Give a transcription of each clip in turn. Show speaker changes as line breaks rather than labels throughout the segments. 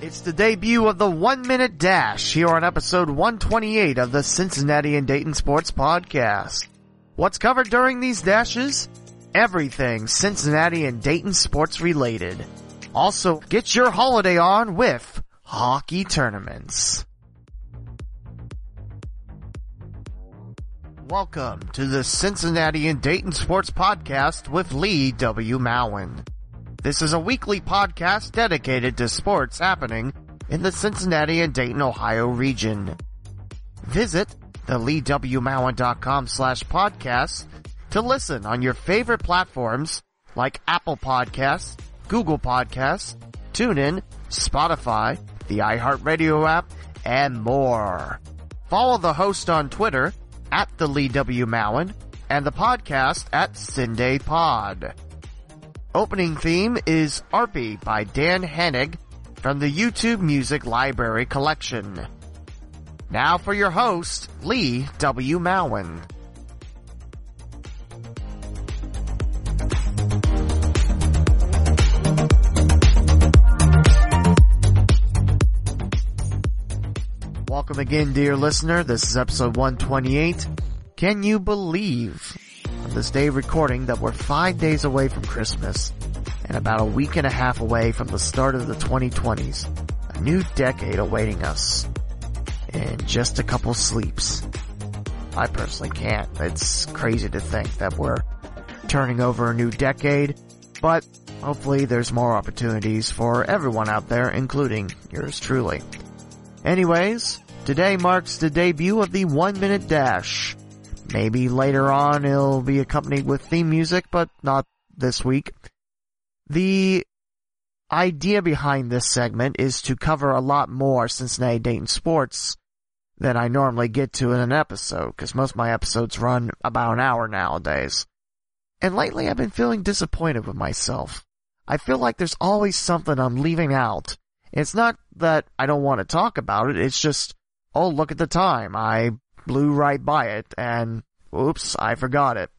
It's the debut of the One Minute Dash here on episode 128 of the Cincinnati and Dayton Sports Podcast. What's covered during these dashes? Everything Cincinnati and Dayton sports related. Also, get your holiday on with hockey tournaments. Welcome to the Cincinnati and Dayton Sports Podcast with Lee W. Mowen. This is a weekly podcast dedicated to sports happening in the Cincinnati and Dayton, Ohio region. Visit theleewmowen.com slash podcast to listen on your favorite platforms like Apple Podcasts, Google Podcasts, TuneIn, Spotify, the iHeartRadio app, and more. Follow the host on Twitter at the Lee W. And the podcast at Cinday Pod. Opening theme is Arpy by Dan Henig from the YouTube Music Library Collection. Now for your host, Lee W. Mowen. Welcome again, dear listener. This is episode 128. Can you believe on this day of recording that we're five days away from Christmas and about a week and a half away from the start of the 2020s? A new decade awaiting us in just a couple sleeps. I personally can't. It's crazy to think that we're turning over a new decade, but hopefully there's more opportunities for everyone out there, including yours truly. Anyways, today marks the debut of the one minute dash. Maybe later on it'll be accompanied with theme music, but not this week. The idea behind this segment is to cover a lot more Cincinnati Dayton sports than I normally get to in an episode, because most of my episodes run about an hour nowadays. And lately I've been feeling disappointed with myself. I feel like there's always something I'm leaving out. It's not that I don't want to talk about it, it's just, oh look at the time, I blew right by it, and oops, I forgot it.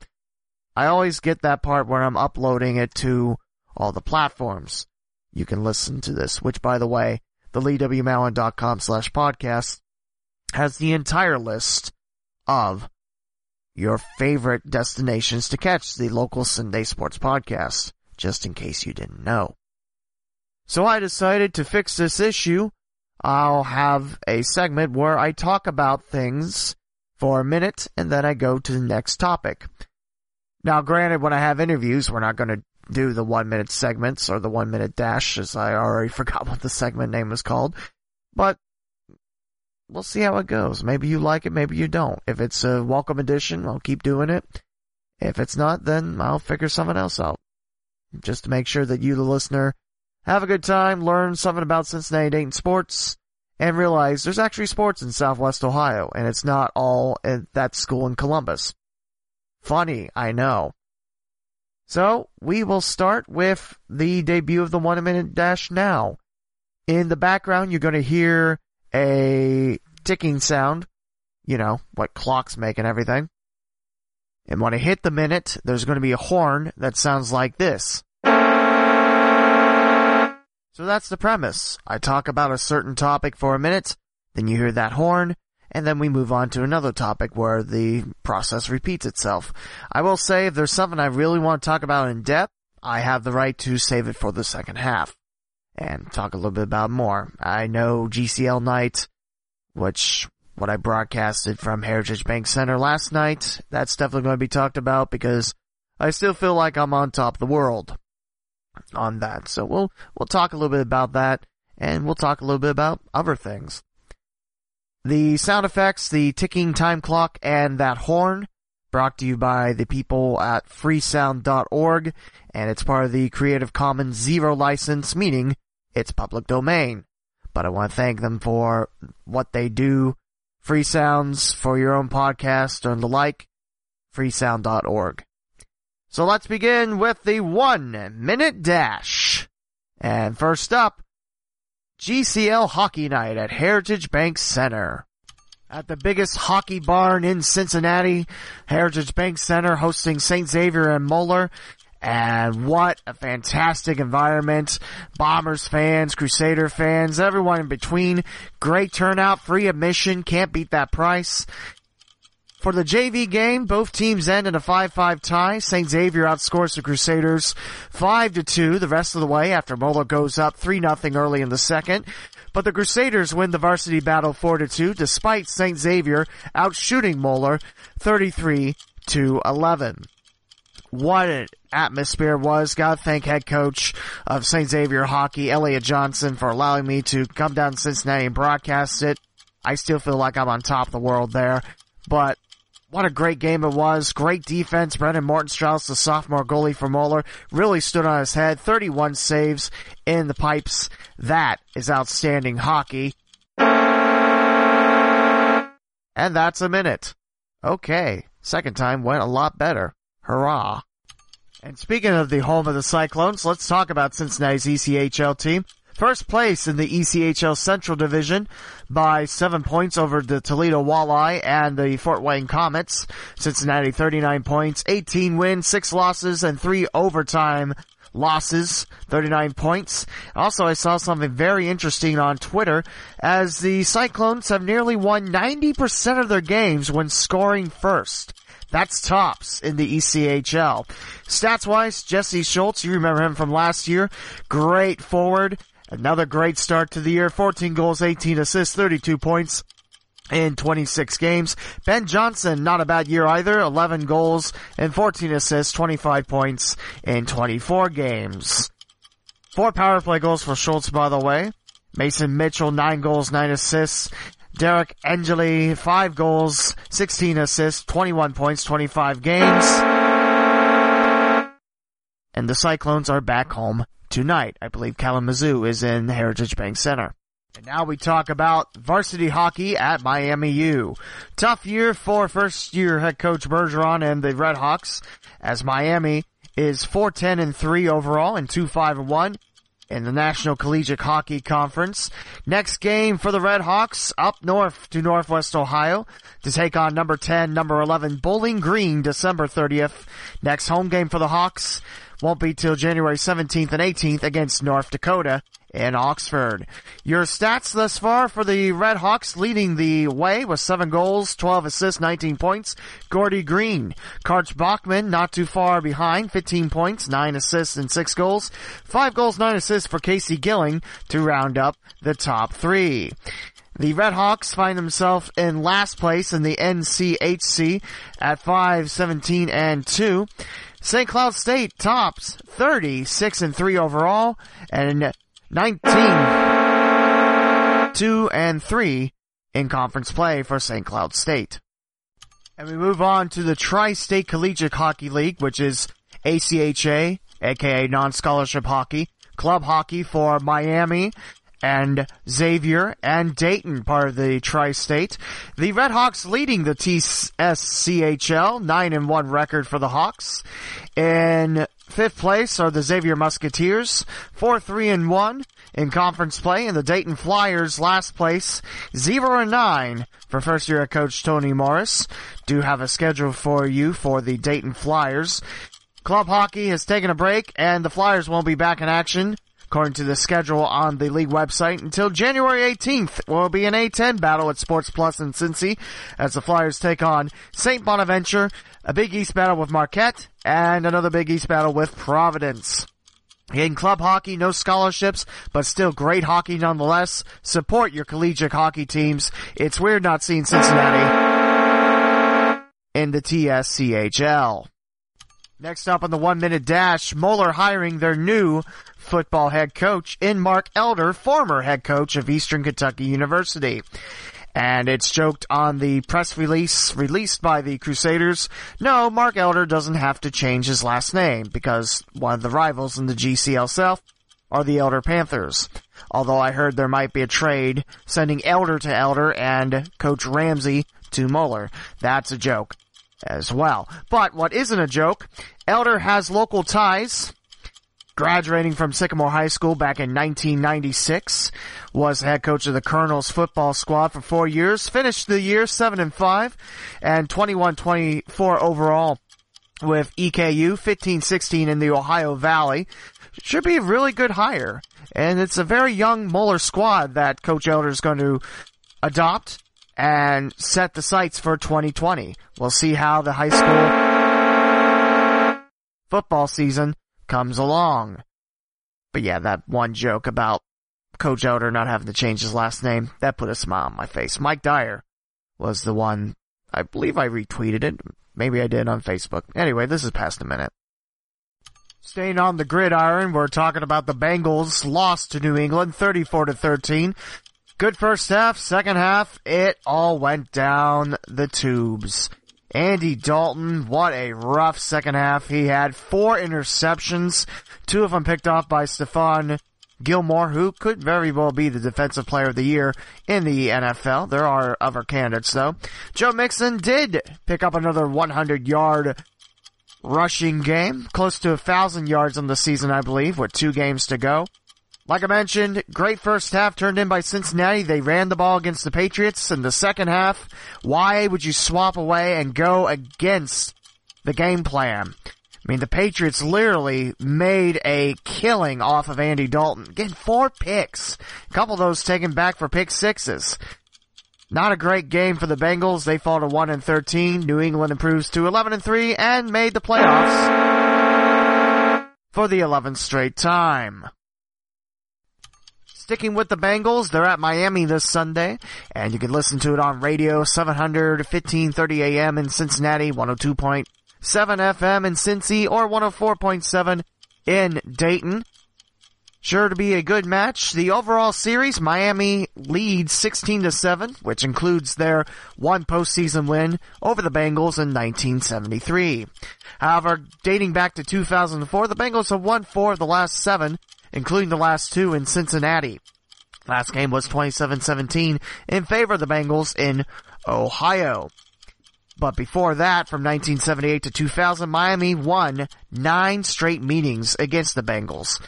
I always get that part where I'm uploading it to all the platforms. You can listen to this, which by the way, the leewmowen.com slash podcast has the entire list of your favorite destinations to catch the local Cinday sports podcast, just in case you didn't know. So I decided to fix this issue. I'll have a segment where I talk about things for a minute and then I go to the next topic. Now granted, when I have interviews, we're not going to do the one minute segments or the one minute dash as I already forgot what the segment name was called, but we'll see how it goes. Maybe you like it, maybe you don't. If it's a welcome addition, I'll keep doing it. If it's not, then I'll figure something else out. Just to make sure that you, the listener, have a good time, learn something about Cincinnati Dayton sports, and realize there's actually sports in Southwest Ohio, and it's not all at that school in Columbus. Funny, I know. So, we will start with the debut of the one minute dash now. In the background, you're going to hear a ticking sound. You know, what clocks make and everything. And when I hit the minute, there's going to be a horn that sounds like this. So that's the premise. I talk about a certain topic for a minute, then you hear that horn, and then we move on to another topic where the process repeats itself. I will say if there's something I really want to talk about in depth, I have the right to save it for the second half and talk a little bit about more. I know GCL night, which what I broadcasted from Heritage Bank Center last night, that's definitely going to be talked about because I still feel like I'm on top of the world on that. So we'll we'll talk a little bit about that and we'll talk a little bit about other things. The sound effects, the ticking time clock, and that horn brought to you by the people at freesound.org, and it's part of the Creative Commons Zero license, meaning it's public domain. But I want to thank them for what they do. Free sounds for your own podcast and the like. freesound.org. So let's begin with the one minute dash. And first up, GCL Hockey Night at Heritage Bank Center. At the biggest hockey barn in Cincinnati, Heritage Bank Center hosting St. Xavier and Moeller. And what a fantastic environment. Bombers fans, Crusader fans, everyone in between. Great turnout, free admission, can't beat that price. For the JV game, both teams end in a 5-5 tie. St. Xavier outscores the Crusaders 5-2 the rest of the way after Moeller goes up 3-0 early in the second. But the Crusaders win the varsity battle 4-2 despite St. Xavier outshooting Moeller 33 11. What an atmosphere was. Gotta thank head coach of St. Xavier Hockey, Elliot Johnson, for allowing me to come down to Cincinnati and broadcast it. I still feel like I'm on top of the world there. But what a great game it was. Great defense. Brendan Martin Strauss, the sophomore goalie for Moeller, really stood on his head. 31 saves in the pipes. That is outstanding hockey. And that's a minute. Okay. Second time went a lot better. Hurrah. And speaking of the home of the Cyclones, let's talk about Cincinnati's ECHL team. First place in the ECHL Central Division by seven points over the Toledo Walleye and the Fort Wayne Komets. Cincinnati 39 points, 18 wins, 6 losses, and 3 overtime losses, 39 points. Also, I saw something very interesting on Twitter as the Cyclones have nearly won 90% of their games when scoring first. That's tops in the ECHL. Stats wise, Jesse Schultz, you remember him from last year. Great forward. Another great start to the year. 14 goals, 18 assists, 32 points in 26 games. Ben Johnson, not a bad year either. 11 goals and 14 assists, 25 points in 24 games. Four power play goals for Schultz, by the way. Mason Mitchell, 9 goals, 9 assists. Derek Angeli, 5 goals, 16 assists, 21 points, 25 games. And the Cyclones are back home tonight. I believe Kalamazoo is in the Heritage Bank Center. And now we talk about varsity hockey at Miami U. Tough year for first year head coach Bergeron and the Red Hawks as Miami is 4-10 and 3 overall and 2-5 and 1 in the National Collegiate Hockey Conference. Next game for the Red Hawks up north to Northwest Ohio to take on number 10, number 11 Bowling Green December 30th. Next home game for the Hawks won't be till January 17th and 18th against North Dakota in Oxford. Your stats thus far for the Red Hawks leading the way with 7 goals, 12 assists, 19 points. Gordie Green. Karch Bachman not too far behind, 15 points, 9 assists and 6 goals. 5 goals, 9 assists for Casey Gilling to round up the top 3. The Red Hawks find themselves in last place in the NCHC at 5, 17, and 2. St. Cloud State tops 36 and 3 overall and 19 2 and 3 in conference play for St. Cloud State. And we move on to the Tri-State Collegiate Hockey League, which is ACHA, aka non-scholarship hockey, club hockey for Miami and Xavier and Dayton, part of the tri-state. The Red Hawks leading the TSCHL, 9 and 1 record for the Hawks. In fifth place are the Xavier Musketeers, 4 3 and 1 in conference play, and the Dayton Flyers last place, 0 and 9 for first year coach Tony Morris. Do have a schedule for you for the Dayton Flyers. Club hockey has taken a break and the Flyers won't be back in action According to the schedule on the league website, until January 18th will be an A10 battle at Sports Plus in Cincy as the Flyers take on St. Bonaventure, a Big East battle with Marquette, and another Big East battle with Providence. In club hockey, no scholarships, but still great hockey nonetheless. Support your collegiate hockey teams. It's weird not seeing Cincinnati in the TSCHL. Next up on the one minute dash, Moeller hiring their new football head coach in Mark Elder, former head coach of Eastern Kentucky University. And it's joked on the press release released by the Crusaders. No, Mark Elder doesn't have to change his last name because one of the rivals in the GCL South are the Elder Panthers. Although I heard there might be a trade sending Elder to Elder and Coach Ramsey to Moeller. That's a joke as well. But what isn't a joke, Elder has local ties graduating from Sycamore High School back in 1996, was head coach of the Colonels football squad for four years, finished the year 7 and 5 and 21-24 overall with EKU 15-16 in the Ohio Valley. Should be a really good hire. And it's a very young Moeller squad that Coach Elder is going to adopt and set the sights for 2020. We'll see how the high school football season comes along. But yeah, that one joke about Coach Elder not having to change his last name, that put a smile on my face. Mike Dyer was the one, I believe I retweeted it. Maybe I did on Facebook. Anyway, this is past a minute. Staying on the gridiron, we're talking about the Bengals lost to New England 34 to 13. Good first half, second half, it all went down the tubes. Andy Dalton, what a rough second half. He had four interceptions, two of them picked off by Stephon Gilmore, who could very well be the defensive player of the year in the NFL. There are other candidates though. Joe Mixon did pick up another 100 yard rushing game, close to a thousand yards on the season, I believe, with two games to go. Like I mentioned, great first half turned in by Cincinnati. They ran the ball against the Patriots in the second half. Why would you swap away and go against the game plan? I mean, the Patriots literally made a killing off of Andy Dalton, getting four picks. A couple of those taken back for pick sixes. Not a great game for the Bengals. They fall to 1 and 13. New England improves to 11 and 3 and made the playoffs for the 11th straight time. Sticking with the Bengals, they're at Miami this Sunday, and you can listen to it on radio 700 1530 AM in Cincinnati, 102.7 FM in Cincy, or 104.7 in Dayton. Sure to be a good match. The overall series, Miami leads 16 to 7, which includes their one postseason win over the Bengals in 1973. However, dating back to 2004, the Bengals have won four of the last seven, including the last two in Cincinnati. Last game was 27-17 in favor of the Bengals in Ohio. But before that, from 1978 to 2000, Miami won nine straight meetings against the Bengals.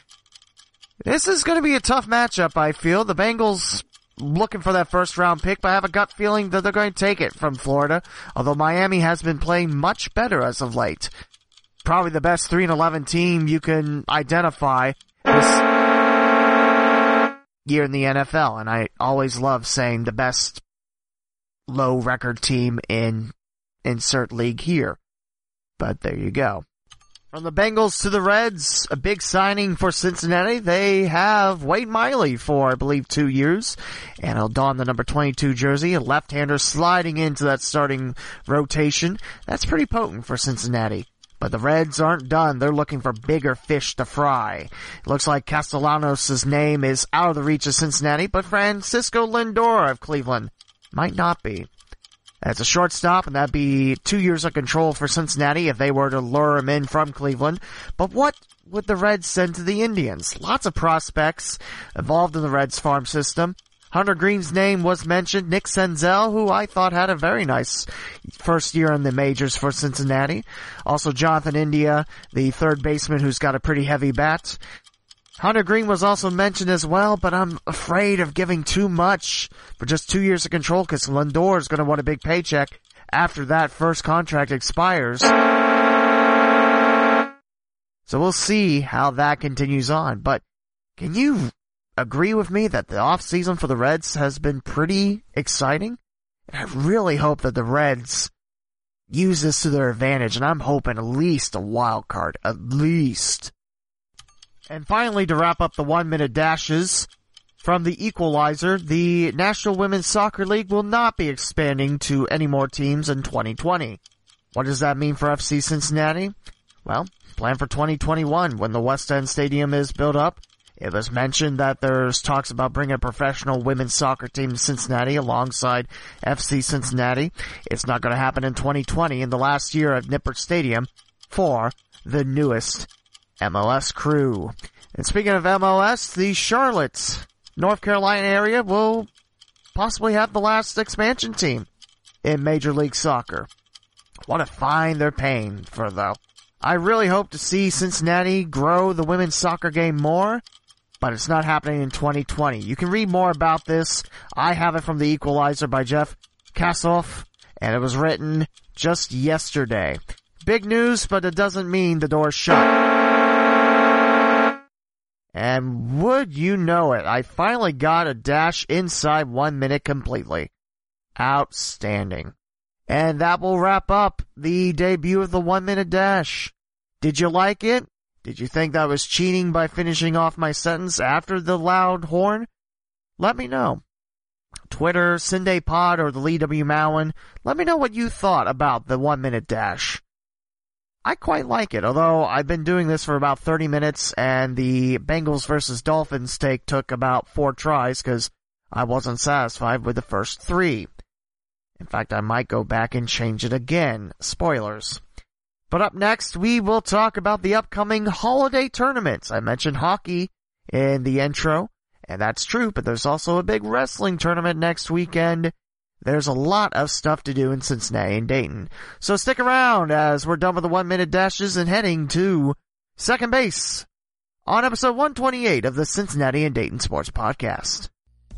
This is going to be a tough matchup, I feel. The Bengals looking for that first round pick, but I have a gut feeling that they're going to take it from Florida, although Miami has been playing much better as of late. Probably the best 3 and 11 team you can identify this year in the NFL, and I always love saying the best low record team in insert league here. But there you go. From the Bengals to the Reds, a big signing for Cincinnati. They have Wade Miley for, I believe, two years, and he'll don the number 22 jersey, a left-hander sliding into that starting rotation. That's pretty potent for Cincinnati. But the Reds aren't done. They're looking for bigger fish to fry. It looks like Castellanos' name is out of the reach of Cincinnati, but Francisco Lindor of Cleveland might not be. That's a shortstop, and that'd be two years of control for Cincinnati if they were to lure him in from Cleveland. But what would the Reds send to the Indians? Lots of prospects involved in the Reds farm system. Hunter Greene's name was mentioned. Nick Senzel, who I thought had a very nice first year in the majors for Cincinnati. Also Jonathan India, the third baseman who's got a pretty heavy bat. Hunter Greene was also mentioned as well, but I'm afraid of giving too much for just two years of control because Lindor is going to want a big paycheck after that first contract expires. So we'll see how that continues on. But can you agree with me that the offseason for the Reds has been pretty exciting? And I really hope that the Reds use this to their advantage, and I'm hoping at least a wild card. At least. And finally, to wrap up the one minute dashes, from the equalizer, the National Women's Soccer League will not be expanding to any more teams in 2020. What does that mean for FC Cincinnati? Well, plan for 2021 when the West End Stadium is built up. It was mentioned that there's talks about bringing a professional women's soccer team to Cincinnati alongside FC Cincinnati. It's not going to happen in 2020 in the last year of Nippert Stadium for the newest MLS crew. And speaking of MLS, the Charlotte, North Carolina area will possibly have the last expansion team in Major League Soccer. What a fine they're paying for though. I really hope to see Cincinnati grow the women's soccer game more, but it's not happening in 2020. You can read more about this. I have it from The Equalizer by Jeff Kassouf, and it was written just yesterday. Big news, but it doesn't mean the door's shut. And would you know it, I finally got a dash inside one minute completely. Outstanding. And that will wrap up the debut of the one minute dash. Did you like it? Did you think that was cheating by finishing off my sentence after the loud horn? Let me know. Twitter, Cinday Pod, or the Lee W. Mowen, let me know what you thought about the one minute dash. I quite like it, although I've been doing this for about 30 minutes and the Bengals versus Dolphins take took about four tries because I wasn't satisfied with the first three. In fact, I might go back and change it again. Spoilers. But up next, we will talk about the upcoming holiday tournaments. I mentioned hockey in the intro, and that's true, but there's also a big wrestling tournament next weekend there's a lot of stuff to do in Cincinnati and Dayton. So stick around as we're done with the one minute dashes and heading to second base on episode 128 of the Cincinnati and Dayton Sports Podcast.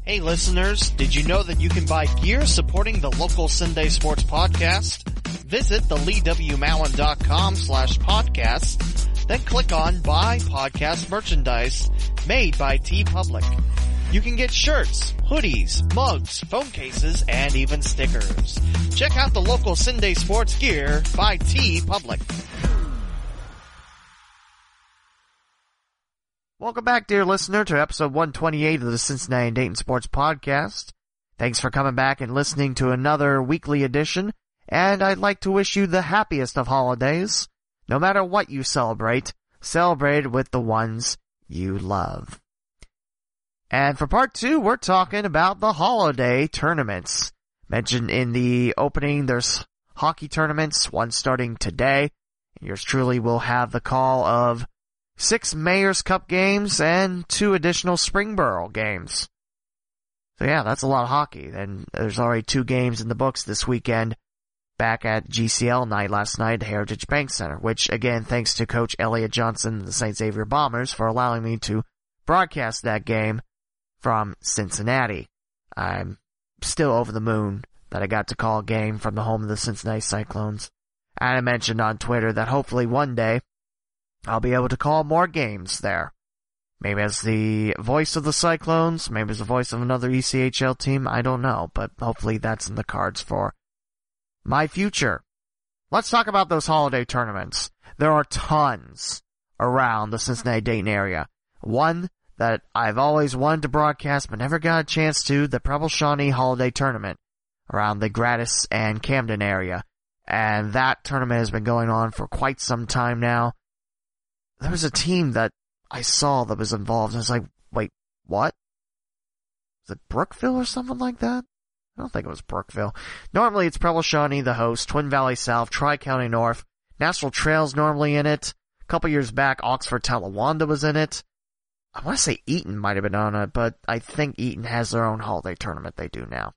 Hey listeners, did you know that you can buy gear supporting the local Cinday Sports Podcast? Visit the leewmowen.com slash podcast, then click on buy podcast merchandise made by TeePublic. You can get shirts, hoodies, mugs, phone cases, and even stickers. Check out the local Cinday Sports gear by TeePublic. Welcome back, dear listener, to episode 128 of the Cincinnati and Dayton Sports Podcast. Thanks for coming back and listening to another weekly edition, and I'd like to wish you the happiest of holidays. No matter what you celebrate, celebrate with the ones you love. And for part two, we're talking about the holiday tournaments. Mentioned in the opening, there's hockey tournaments, one starting today. Yours truly will have the call of six Mayor's Cup games and two additional Springboro games. So yeah, that's a lot of hockey. And there's already two games in the books this weekend back at GCL night last night at Heritage Bank Center, which again, thanks to Coach Elliot Johnson, the St. Xavier Bombers, for allowing me to broadcast that game from Cincinnati. I'm still over the moon that I got to call a game from the home of the Cincinnati Cyclones. And I mentioned on Twitter that hopefully one day I'll be able to call more games there. Maybe as the voice of the Cyclones, maybe as the voice of another ECHL team, I don't know, but hopefully that's in the cards for my future. Let's talk about those holiday tournaments. There are tons around the Cincinnati Dayton area. One that I've always wanted to broadcast but never got a chance to, the Preble Shawnee Holiday Tournament around the Gratis and Camden area. And that tournament has been going on for quite some time now. There was a team that I saw that was involved I was like, wait, what? Is it Brookville or something like that? I don't think it was Brookville. Normally it's Preble Shawnee, the host, Twin Valley South, Tri-County North, National Trails normally in it. A couple years back, Oxford Talawanda was in it. I want to say Eaton might have been on it, but I think Eaton has their own holiday tournament they do now.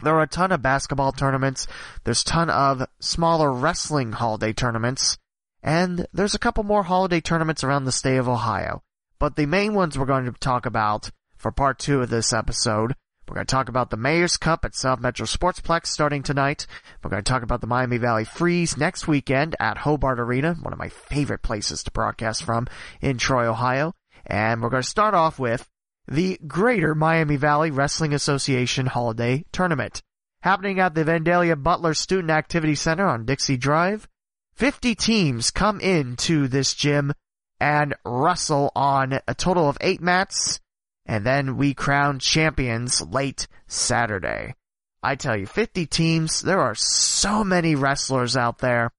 There are a ton of basketball tournaments. There's a ton of smaller wrestling holiday tournaments. And there's a couple more holiday tournaments around the state of Ohio. But the main ones we're going to talk about for part two of this episode, we're going to talk about the Mayor's Cup at South Metro Sportsplex starting tonight. We're going to talk about the Miami Valley Freeze next weekend at Hobart Arena, one of my favorite places to broadcast from in Troy, Ohio. And we're going to start off with the Greater Miami Valley Wrestling Association Holiday Tournament. Happening at the Vandalia Butler Student Activity Center on Dixie Drive. 50 teams come into this gym and wrestle on a total of eight mats, and then we crown champions late Saturday. I tell you, 50 teams, there are so many wrestlers out there.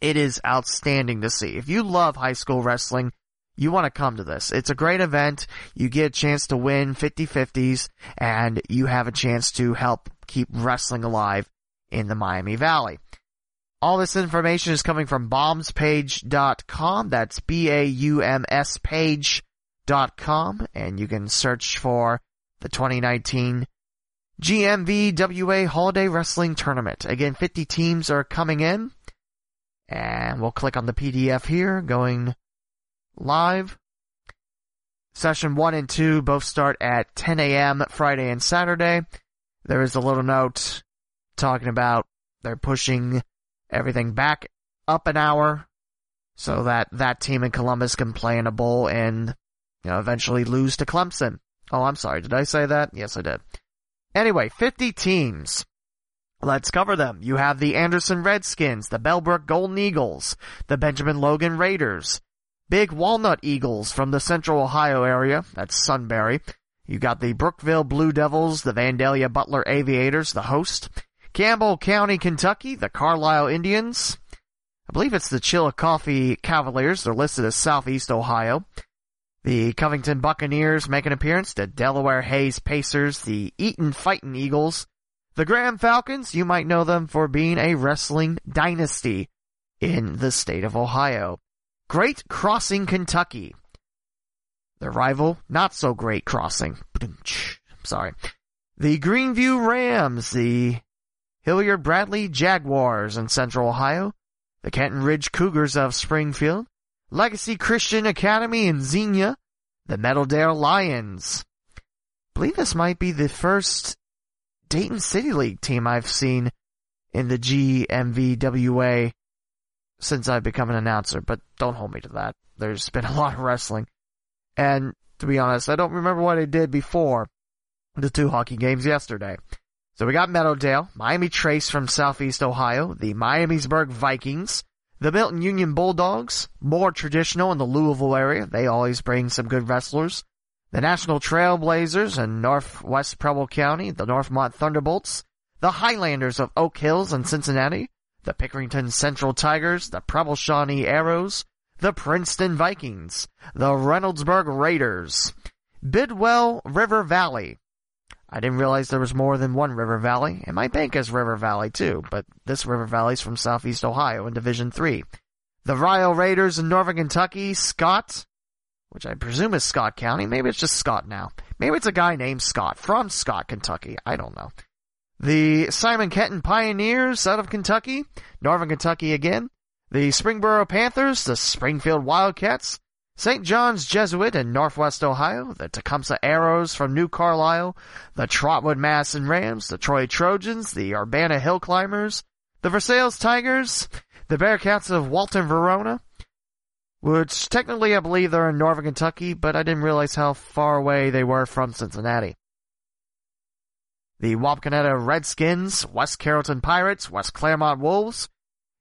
It is outstanding to see. If you love high school wrestling, you want to come to this. It's a great event. You get a chance to win 50-50s and you have a chance to help keep wrestling alive in the Miami Valley. All this information is coming from baumspage.com. That's B-A-U-M-S page.com and you can search for the 2019 GMVWA Holiday Wrestling Tournament. Again, 50 teams are coming in and we'll click on the PDF here going live. Session 1 and 2 both start at 10 a.m. Friday and Saturday. There is a little note talking about they're pushing everything back up an hour so that that team in Columbus can play in a bowl and, you know, eventually lose to Clemson. Oh, I'm sorry. Did I say that? Yes, I did. Anyway, 50 teams. Let's cover them. You have the Anderson Redskins, the Bellbrook Golden Eagles, the Benjamin Logan Raiders, Big Walnut Eagles from the Central Ohio area. That's Sunbury. You got the Brookville Blue Devils, the Vandalia Butler Aviators, the host. Campbell County, Kentucky, the Carlisle Indians. I believe it's the Chillicothe Cavaliers. They're listed as Southeast Ohio. The Covington Buccaneers make an appearance. The Delaware Hayes Pacers, the Eaton Fighting Eagles, the Graham Falcons. You might know them for being a wrestling dynasty in the state of Ohio. Great Crossing, Kentucky. The rival, not so great Crossing. Sorry. The Greenview Rams, the Hilliard Bradley Jaguars in Central Ohio, the Kenton Ridge Cougars of Springfield, Legacy Christian Academy in Xenia, the Meadowdale Lions. I believe this might be the first Dayton City League team I've seen in the GMVWA since I've become an announcer, but don't hold me to that. There's been a lot of wrestling. And to be honest, I don't remember what I did before the two hockey games yesterday. So we got Meadowdale, Miami Trace from Southeast Ohio, the Miamisburg Vikings, the Milton Union Bulldogs, more traditional in the Louisville area. They always bring some good wrestlers. The National Trailblazers in Northwest Preble County, the Northmont Thunderbolts, the Highlanders of Oak Hills and Cincinnati, the Pickerington Central Tigers, the Preble Shawnee Arrows, the Princeton Vikings, the Reynoldsburg Raiders, Bidwell River Valley. I didn't realize there was more than one River Valley, and my bank is River Valley too, but this River Valley's from Southeast Ohio in Division 3. The Ryle Raiders in Northern Kentucky, Scott, which I presume is Scott County. Maybe it's just Scott now. Maybe it's a guy named Scott from Scott, Kentucky. I don't know. The Simon Kenton Pioneers out of Kentucky, Northern Kentucky again. The Springboro Panthers, the Springfield Wildcats, St. John's Jesuit in Northwest Ohio, the Tecumseh Arrows from New Carlisle, the Trotwood-Madison Rams, the Troy Trojans, the Urbana Hill Climbers, the Versailles Tigers, the Bearcats of Walton Verona, which technically I believe they're in Northern Kentucky, but I didn't realize how far away they were from Cincinnati the Wapakoneta Redskins, West Carrollton Pirates, West Clermont Wolves,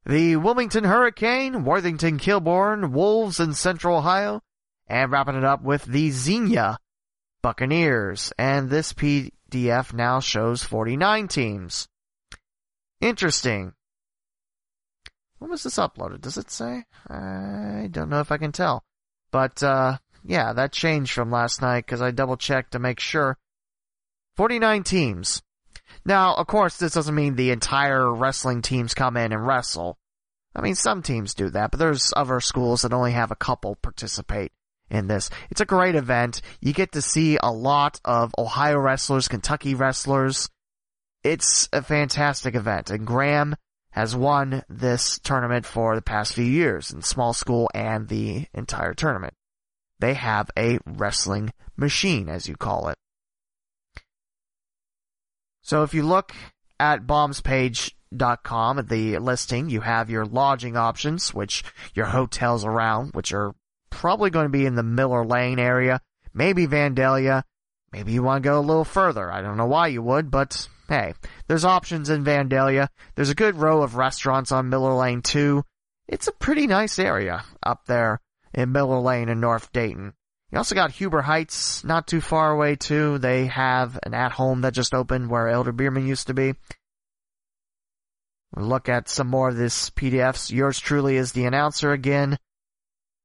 the Wilmington Hurricane, Worthington Kilbourne Wolves in Central Ohio, and wrapping it up with the Xenia Buccaneers. And this PDF now shows 49 teams. Interesting. When was this uploaded? Does it say? I don't know if I can tell. But, uh, yeah, that changed from last night because I double checked to make sure. 49 teams. Now, of course, this doesn't mean the entire wrestling teams come in and wrestle. I mean, some teams do that, but there's other schools that only have a couple participate in this. It's a great event. You get to see a lot of Ohio wrestlers, Kentucky wrestlers. It's a fantastic event, and Graham has won this tournament for the past few years in small school and the entire tournament. They have a wrestling machine, as you call it. So if you look at baumspage.com at the listing, you have your lodging options, which your hotels around, which are probably going to be in the Miller Lane area, maybe Vandalia. Maybe you want to go a little further. I don't know why you would, but hey, there's options in Vandalia. There's a good row of restaurants on Miller Lane too. It's a pretty nice area up there in Miller Lane in North Dayton. You also got Huber Heights, not too far away too. They have an at-home that just opened where Elder Beerman used to be. We'll look at some more of this PDFs. Yours truly is the announcer again.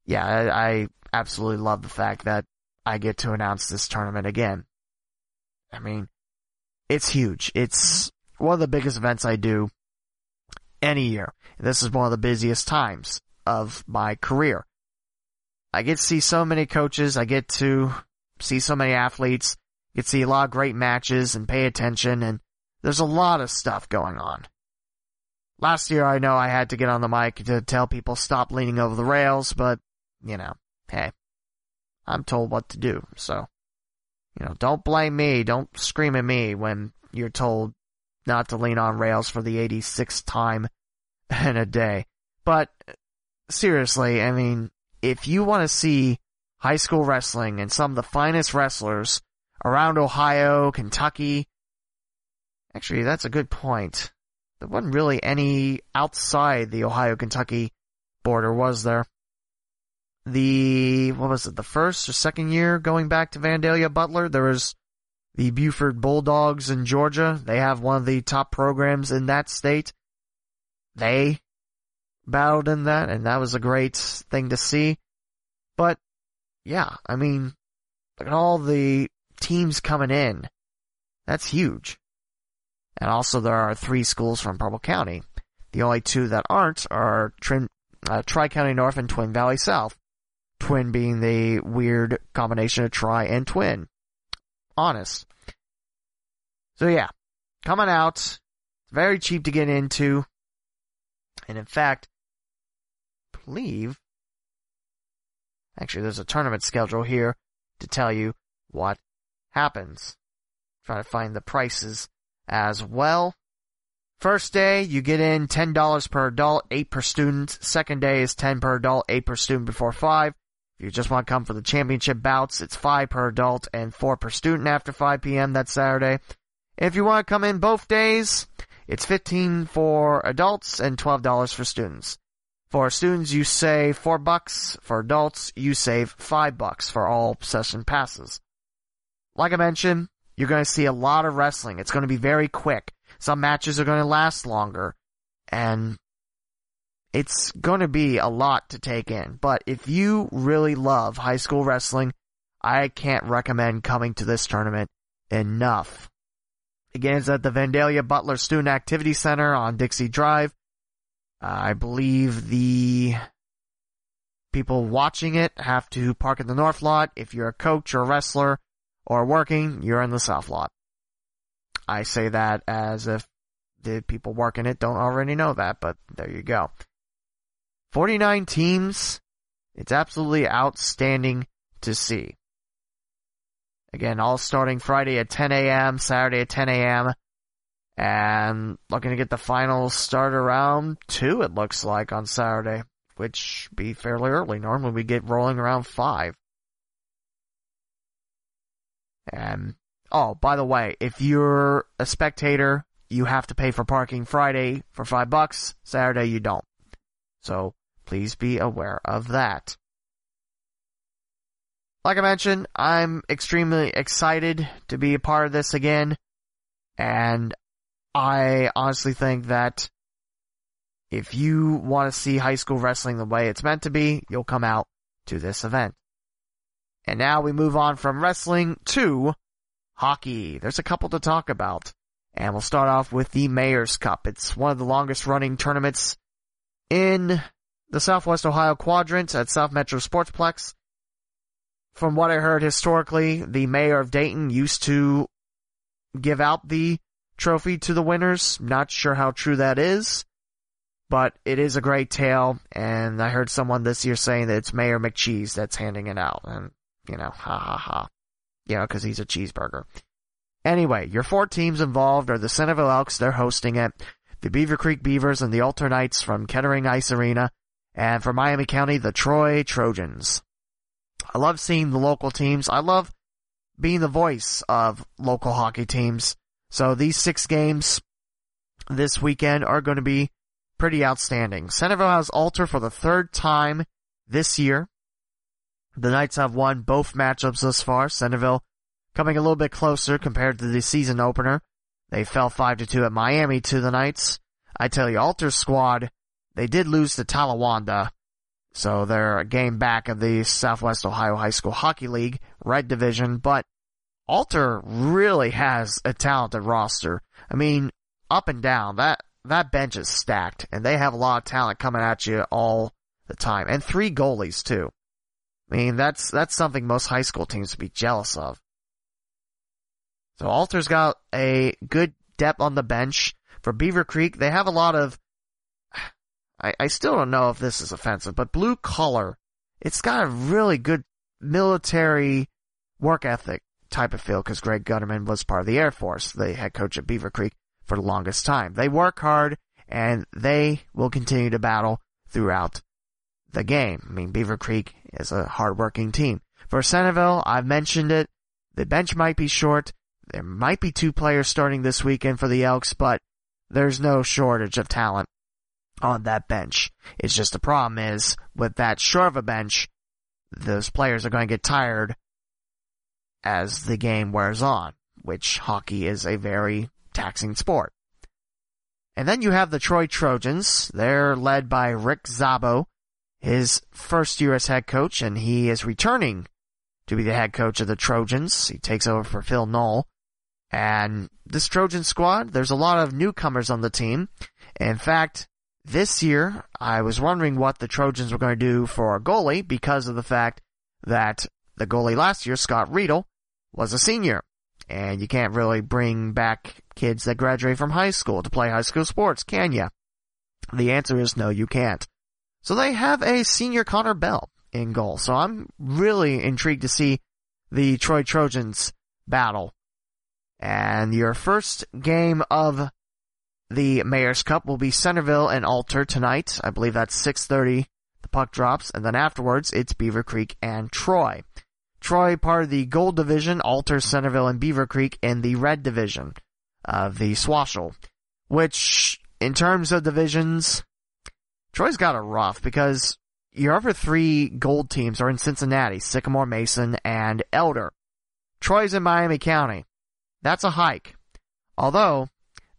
Yeah, I, I absolutely love the fact that I get to announce this tournament again. I mean, it's huge. It's one of the biggest events I do any year. This is one of the busiest times of my career. I get to see so many coaches. I get to see so many athletes. Get to see a lot of great matches and pay attention and there's a lot of stuff going on. Last year I know I had to get on the mic to tell people stop leaning over the rails, but, you know, hey, I'm told what to do, so, you know, don't blame me, don't scream at me when you're told not to lean on rails for the 86th time in a day. But seriously, I mean, if you want to see high school wrestling and some of the finest wrestlers around Ohio, Kentucky, actually, that's a good point. There wasn't really any outside the Ohio, Kentucky border, was there? The, what was it, the first or second year going back to Vandalia Butler, there was the Buford Bulldogs in Georgia. They have one of the top programs in that state. They battled in that, and that was a great thing to see. But, yeah, I mean, look at all the teams coming in. That's huge. And also there are three schools from Preble County. The only two that aren't are Trin, uh, Tri-County North and Twin Valley South. Twin being the weird combination of Tri and Twin. Honest. So yeah, coming out, very cheap to get into. And in fact, Believe, actually there's a tournament schedule here to tell you what happens. Try to find the prices as well. First day, you get in $10 per adult, 8 per student. Second day is 10 per adult, 8 per student before 5. If you just want to come for the championship bouts, it's 5 per adult and 4 per student after 5 p.m. that Saturday. If you want to come in both days, it's 15 for adults and $12 for students. For students, you save 4 bucks. For adults, you save 5 bucks for all session passes. Like I mentioned, you're going to see a lot of wrestling. It's going to be very quick. Some matches are going to last longer. And it's going to be a lot to take in. But if you really love high school wrestling, I can't recommend coming to this tournament enough. Again, it's at the Vandalia Butler Student Activity Center on Dixie Drive. Uh, I believe the people watching it have to park in the north lot. If you're a coach or a wrestler, or working, you're in the south lot. I say that as if the people working it don't already know that, but there you go. 49 teams. It's absolutely outstanding to see. Again, all starting Friday at 10 a.m., Saturday at 10 a.m., and looking to get the finals start around 2, it looks like, on Saturday, which be fairly early. Normally we get rolling around 5. And oh, by the way, if you're a spectator, you have to pay for parking Friday for five bucks. Saturday you don't. So please be aware of that. Like I mentioned, I'm extremely excited to be a part of this again. And I honestly think that if you want to see high school wrestling the way it's meant to be, you'll come out to this event. And now we move on from wrestling to hockey. There's a couple to talk about. And we'll start off with the Mayor's Cup. It's one of the longest running tournaments in the Southwest Ohio quadrant at South Metro Sportsplex. From what I heard historically, the mayor of Dayton used to give out the trophy to the winners. Not sure how true that is, but it is a great tale. And I heard someone this year saying that it's Mayor McCheese that's handing it out. And you know, ha ha ha. You know, cause he's a cheeseburger. Anyway, your four teams involved are the Centerville Elks, they're hosting it, the Beaver Creek Beavers and the Alter Knights from Kettering Ice Arena, and for Miami County, the Troy Trojans. I love seeing the local teams. I love being the voice of local hockey teams. So these six games this weekend are going to be pretty outstanding. Centerville has Alter for the third time this year. The Knights have won both matchups thus far. Centerville coming a little bit closer compared to the season opener. They fell 5 to 2 at Miami to the Knights. I tell you, Alter's squad, they did lose to Talawanda. So they're a game back of the Southwest Ohio High School Hockey League, Red Division, but Alter really has a talented roster. I mean, up and down, that, that bench is stacked, and they have a lot of talent coming at you all the time. And three goalies too. I mean, that's, that's something most high school teams would be jealous of. So Alter's got a good depth on the bench. For Beaver Creek, they have a lot of, I, I still don't know if this is offensive, but blue collar, it's got a really good military work ethic type of feel because Greg Gutterman was part of the Air Force, the head coach at Beaver Creek for the longest time. They work hard and they will continue to battle throughout the game. I mean, Beaver Creek is a hardworking team. For Centerville, I've mentioned it. The bench might be short. There might be two players starting this weekend for the Elks, but there's no shortage of talent on that bench. It's just the problem is with that short of a bench, those players are going to get tired as the game wears on, which hockey is a very taxing sport. And then you have the Troy Trojans. They're led by Rick Szabo, his first year as head coach, and he is returning to be the head coach of the Trojans. He takes over for Phil Knoll. And this Trojan squad, there's a lot of newcomers on the team. In fact, this year, I was wondering what the Trojans were going to do for a goalie because of the fact that the goalie last year, Scott Riedel, was a senior. And you can't really bring back kids that graduate from high school to play high school sports, can you? The answer is no, you can't. So they have a senior Connor Bell in goal. So I'm really intrigued to see the Troy Trojans battle. And your first game of the Mayor's Cup will be Centerville and Alter tonight. I believe that's 6.30. The puck drops. And then afterwards, it's Beaver Creek and Troy. Troy part of the Gold Division, Alter, Centerville, and Beaver Creek in the Red Division of the Swashel. Which, in terms of divisions, Troy's got it rough because your other three gold teams are in Cincinnati, Sycamore Mason, and Elder. Troy's in Miami County. That's a hike. Although,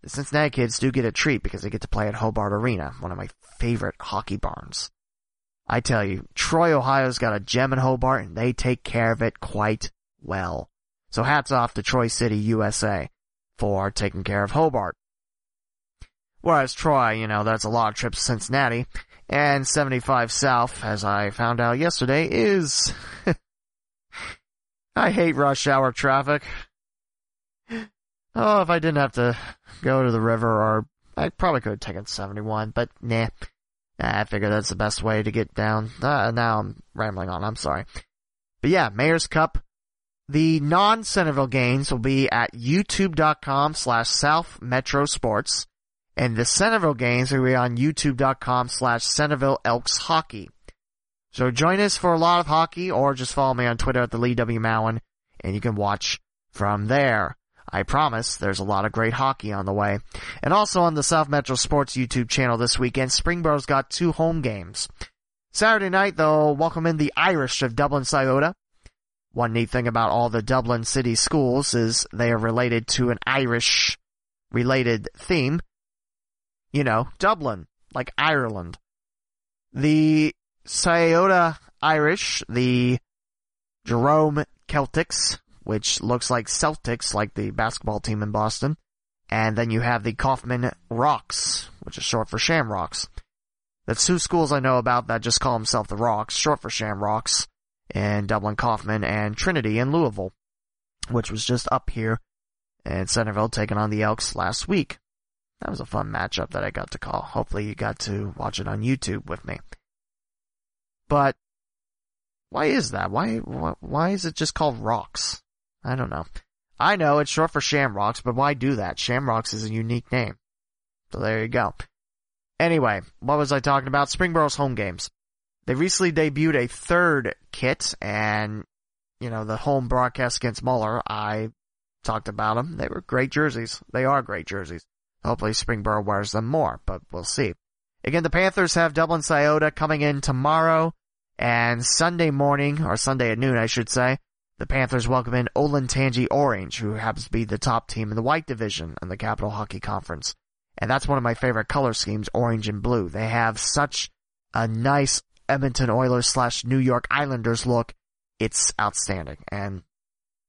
the Cincinnati kids do get a treat because they get to play at Hobart Arena, one of my favorite hockey barns. I tell you, Troy, Ohio's got a gem in Hobart and they take care of it quite well. So hats off to Troy City, USA for taking care of Hobart. Whereas Troy, you know, that's a lot of trips to Cincinnati, and 75 South, as I found out yesterday, is... I hate rush hour traffic. Oh, if I didn't have to go to the river, or I probably could have taken 71, but nah. I figure that's the best way to get down. Uh, now I'm rambling on, I'm sorry. But yeah, Mayor's Cup. The non-Centerville games will be at youtube.com slash South Metro Sports. And the Centerville games will be on youtube.com slash Centerville Elks Hockey. So join us for a lot of hockey or just follow me on Twitter at the Lee W. Mowen and you can watch from there. I promise there's a lot of great hockey on the way. And also on the South Metro Sports YouTube channel this weekend, Springboro's got two home games. Saturday night, they'll welcome in the Irish of Dublin Scioto. One neat thing about all the Dublin city schools is they are related to an Irish related theme. You know, Dublin, like Ireland. The Scioto Irish, the Jerome Celtics, which looks like Celtics, like the basketball team in Boston. And then you have the Coffman Rocks, which is short for Shamrocks. That's two schools I know about that just call themselves the Rocks, short for Shamrocks, in Dublin Coffman and Trinity in Louisville, which was just up here in Centerville taking on the Elks last week. That was a fun matchup that I got to call. Hopefully you got to watch it on YouTube with me. But why is that? Why, why is it just called Rocks? I don't know. I know it's short for Shamrocks, but why do that? Shamrocks is a unique name. So there you go. Anyway, what was I talking about? Springboro's home games. They recently debuted a third kit, and, you know, the home broadcast against Moeller, I talked about them. They were great jerseys. They are great jerseys. Hopefully Springboro wears them more, but we'll see. Again, the Panthers have Dublin Scioto coming in tomorrow, and Sunday morning, or Sunday at noon, I should say, the Panthers welcome in Olentangy Orange, who happens to be the top team in the white division in the Capital Hockey Conference. And that's one of my favorite color schemes, orange and blue. They have such a nice Edmonton Oilers slash New York Islanders look. It's outstanding. And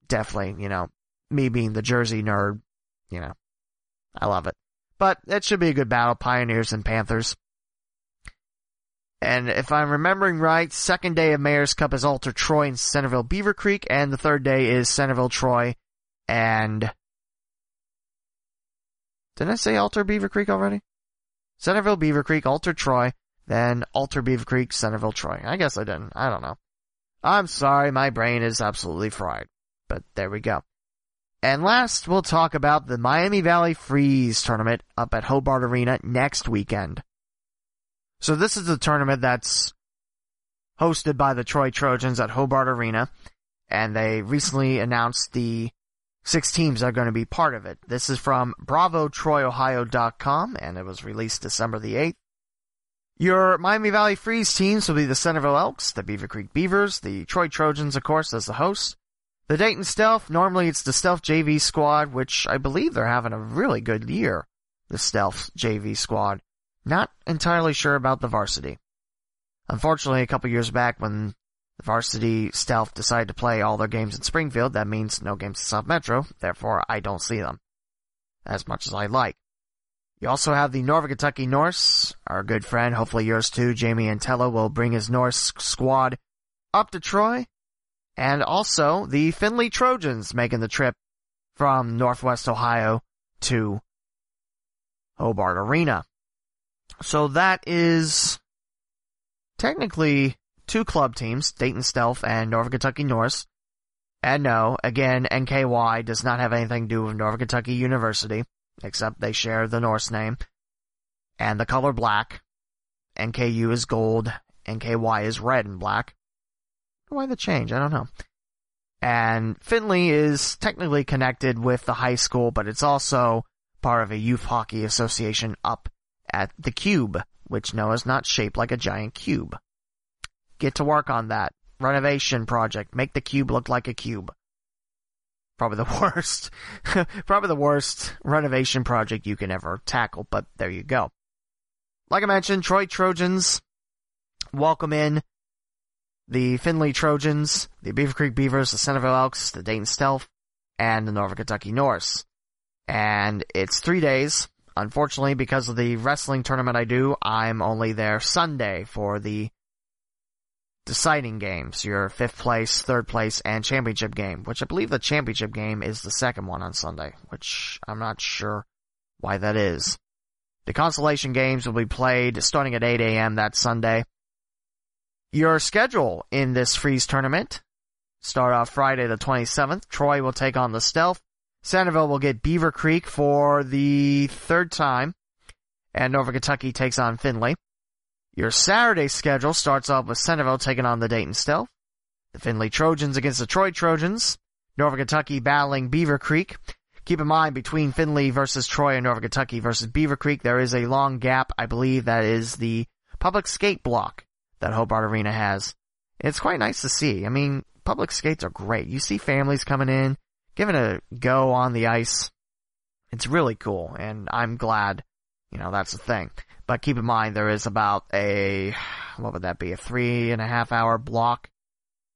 definitely, you know, me being the jersey nerd, you know, I love it. But it should be a good battle, Pioneers and Panthers. And if I'm remembering right, second day of Mayor's Cup is Alter Troy and Centerville Beaver Creek, and the third day is Centerville Troy and didn't I say Alter Beaver Creek already? Centerville Beaver Creek, Alter Troy, then Alter Beaver Creek, Centerville Troy. I guess I didn't. I don't know. I'm sorry, my brain is absolutely fried. But there we go. And last, we'll talk about the Miami Valley Freeze tournament up at Hobart Arena next weekend. So this is a tournament that's hosted by the Troy Trojans at Hobart Arena, and they recently announced the six teams that are going to be part of it. This is from BravoTroyOhio.com, and it was released December the 8th. Your Miami Valley Freeze teams will be the Centerville Elks, the Beaver Creek Beavers, the Troy Trojans, of course, as the hosts. The Dayton Stealth, normally it's the Stealth JV squad, which I believe they're having a really good year. The Stealth JV squad. Not entirely sure about the varsity. Unfortunately, a couple years back when the varsity Stealth decided to play all their games in Springfield, that means no games in South Metro, therefore I don't see them. As much as I like. You also have the Northern Kentucky Norse, our good friend, hopefully yours too, Jamie Antella will bring his Norse squad up to Troy. And also the Findlay Trojans making the trip from Northwest Ohio to Hobart Arena. So that is technically two club teams, Dayton Stealth and Northern Kentucky Norse. And no, again, NKY does not have anything to do with Northern Kentucky University except they share the Norse name. And the color black. NKU is gold. NKY is red and black. Why the change? I don't know. And Findlay is technically connected with the high school, but it's also part of a youth hockey association up at the Cube, which no is not shaped like a giant cube. Get to work on that. Renovation project. Make the cube look like a cube probably the worst, probably the worst renovation project you can ever tackle, but there you go. Like I mentioned, Troy Trojans welcome in the Findlay Trojans, the Beaver Creek Beavers, the Centerville Elks, the Dayton Stealth, and the Northern Kentucky Norse. And it's three days. Unfortunately, because of the wrestling tournament I do, I'm only there Sunday for the deciding games, your fifth place, third place, and championship game, which I believe the championship game is the second one on Sunday, which I'm not sure why that is. The consolation games will be played starting at 8 a.m. that Sunday. Your schedule in this freeze tournament start off Friday the 27th. Troy will take on the Stealth. Centerville will get Beaver Creek for the third time. And Northern Kentucky takes on Findlay. Your Saturday schedule starts off with Centerville taking on the Dayton Stealth, the Findlay Trojans against the Troy Trojans, Northern Kentucky battling Beaver Creek. Keep in mind, between Findlay versus Troy and Northern Kentucky versus Beaver Creek, there is a long gap. I believe that is the public skate block that Hobart Arena has. It's quite nice to see. I mean, public skates are great. You see families coming in, giving a go on the ice. It's really cool, and I'm glad, you know, that's the thing. But keep in mind there is about a, what would that be, a three and a half hour block.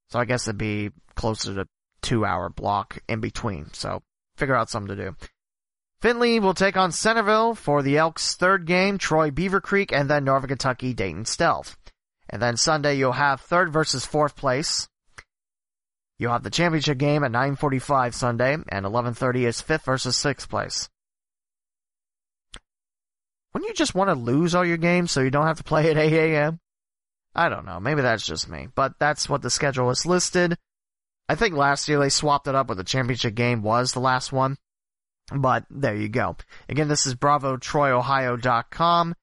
So I guess it'd be closer to two hour block in between. So figure out something to do. Findlay will take on Centerville for the Elks' third game, Troy Beaver Creek, and then Northern Kentucky Dayton Stealth. And then Sunday you'll have third versus fourth place. You'll have the championship game at 9:45 Sunday, and 11:30 is fifth versus sixth place. Wouldn't you just want to lose all your games so you don't have to play at 8 a.m.? I don't know. Maybe that's just me, but that's what the schedule is listed. I think last year they swapped it up where the championship game was the last one. But there you go. Again, this is BravoTroyOhio.com.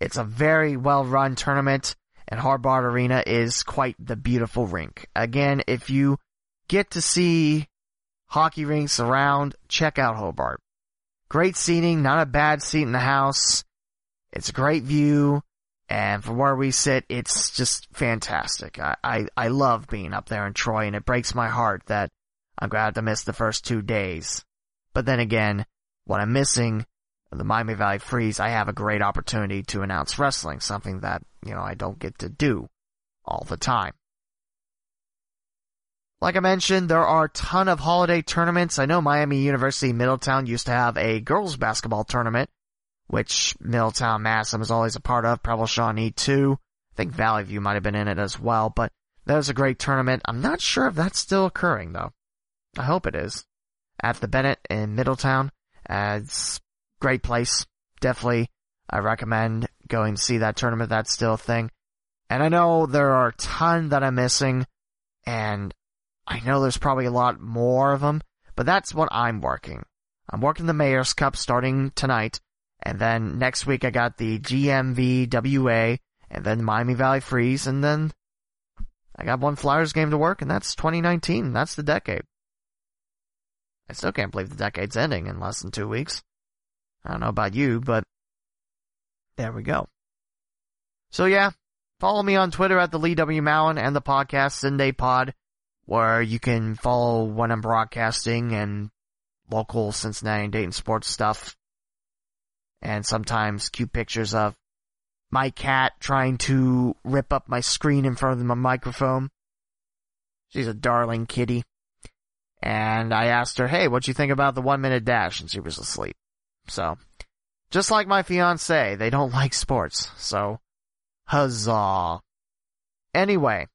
It's a very well run tournament and Hobart Arena is quite the beautiful rink. Again, if you get to see hockey rinks around, check out Hobart. Great seating, not a bad seat in the house. It's a great view, and from where we sit, it's just fantastic. I, I, I love being up there in Troy, and it breaks my heart that I'm going to have to miss the first two days. But then again, what I'm missing, the Miami Valley Freeze, I have a great opportunity to announce wrestling, something that, you know, I don't get to do all the time. Like I mentioned, there are a ton of holiday tournaments. I know Miami University Middletown used to have a girls basketball tournament which Middletown Madison is always a part of, Preble Shawnee too. I think Valley View might have been in it as well, but that was a great tournament. I'm not sure if that's still occurring though. I hope it is. At the Bennett in Middletown. Uh, it's great place. Definitely, I recommend going to see that tournament. That's still a thing. And I know there are a ton that I'm missing, and I know there's probably a lot more of them, but that's what I'm working. I'm working the Mayor's Cup starting tonight, and then next week I got the GMVWA and then Miami Valley Freeze, and then I got one Flyers game to work, and that's 2019. That's the decade. I still can't believe the decade's ending in less than two weeks. I don't know about you, but there we go. So yeah, follow me on Twitter at the Lee W. Mowen and the podcast Cinday Pod, where you can follow when I'm broadcasting and local Cincinnati and Dayton sports stuff. And sometimes cute pictures of my cat trying to rip up my screen in front of my microphone. She's a darling kitty. And I asked her, hey, what you think about the one minute dash? And she was asleep. So, just like my fiance, they don't like sports. So, huzzah. Anyway,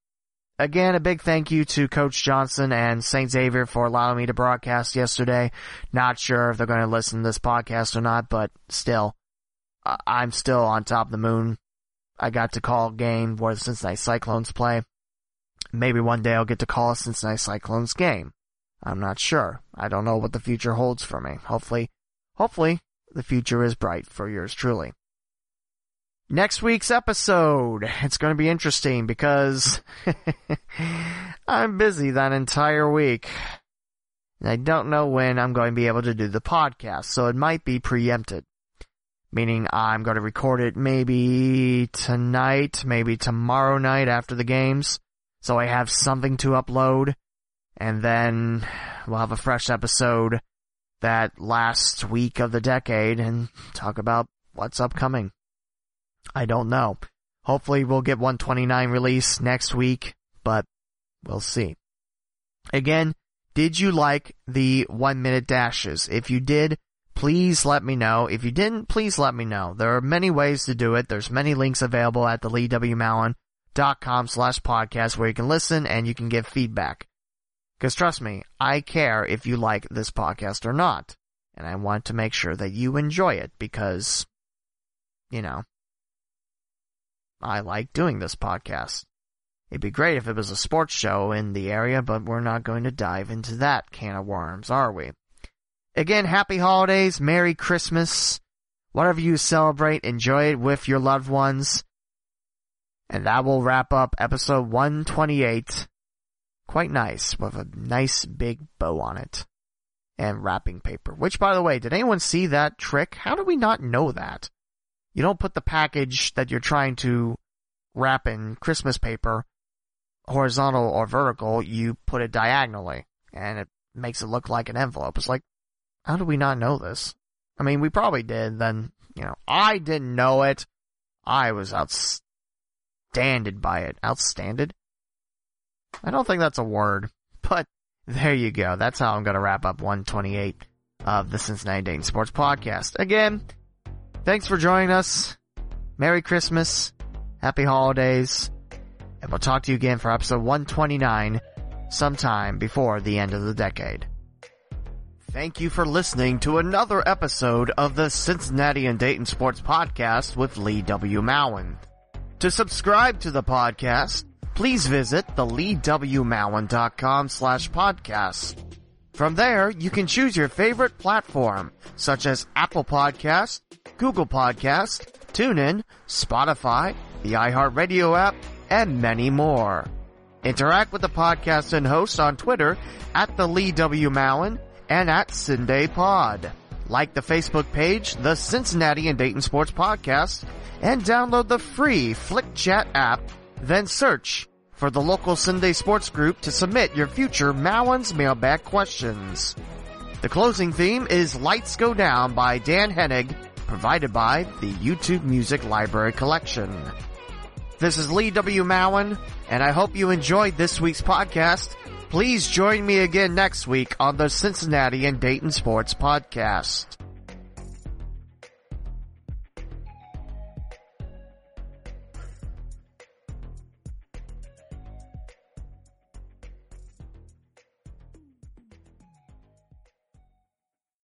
again, a big thank you to Coach Johnson and St. Xavier for allowing me to broadcast yesterday. Not sure if they're going to listen to this podcast or not, but still, I'm still on top of the moon. I got to call a game where the Cincinnati Cyclones play. Maybe one day I'll get to call a Cincinnati Cyclones game. I'm not sure. I don't know what the future holds for me. Hopefully, hopefully the future is bright for yours truly. Next week's episode, it's going to be interesting because I'm busy that entire week. And I don't know when I'm going to be able to do the podcast, so it might be preempted meaning I'm going to record it maybe tonight, maybe tomorrow night after the games, so I have something to upload, and then we'll have a fresh episode that last week of the decade and talk about what's upcoming. I don't know. Hopefully we'll get 129 release next week, but we'll see. Again, did you like the one minute dashes? If you did, please let me know. If you didn't, please let me know. There are many ways to do it. There's many links available at the leewmowen.com slash podcast where you can listen and you can give feedback. Because trust me, I care if you like this podcast or not. And I want to make sure that you enjoy it because, you know, I like doing this podcast. It'd be great if it was a sports show in the area, but we're not going to dive into that can of worms, are we? Again, happy holidays, Merry Christmas. Whatever you celebrate, enjoy it with your loved ones. And that will wrap up episode 128. Quite nice, with a nice big bow on it. And wrapping paper. Which, by the way, did anyone see that trick? How do we not know that? You don't put the package that you're trying to wrap in Christmas paper horizontal or vertical, you put it diagonally. And it makes it look like an envelope. It's like, how do we not know this? I mean, we probably did. Then, you know, I didn't know it. I was outstanded by it. Outstanded? I don't think that's a word, but there you go. That's how I'm going to wrap up 128 of the Cincinnati Dayton Sports Podcast. Again, thanks for joining us. Merry Christmas. Happy holidays. And we'll talk to you again for episode 129 sometime before the end of the decade. Thank you for listening to another episode of the Cincinnati and Dayton Sports Podcast with Lee W. Mowen. To subscribe to the podcast, please visit the leewmowen.com slash podcast. From there, you can choose your favorite platform, such as Apple Podcast, Google Podcast, TuneIn, Spotify, the iHeartRadio app, and many more. Interact with the podcast and host on Twitter at the Lee W. Mowen and at Cinday Pod. Like the Facebook page, the Cincinnati and Dayton Sports Podcast, and download the free Flick Chat app, then search for the local Cinday Sports group to submit your future Mowen's mailbag questions. The closing theme is Lights Go Down by Dan Henig, provided by the YouTube Music Library Collection. This is Lee W. Mowen, and I hope you enjoyed this week's podcast Please join me again next week on the Cincinnati and Dayton Sports Podcast.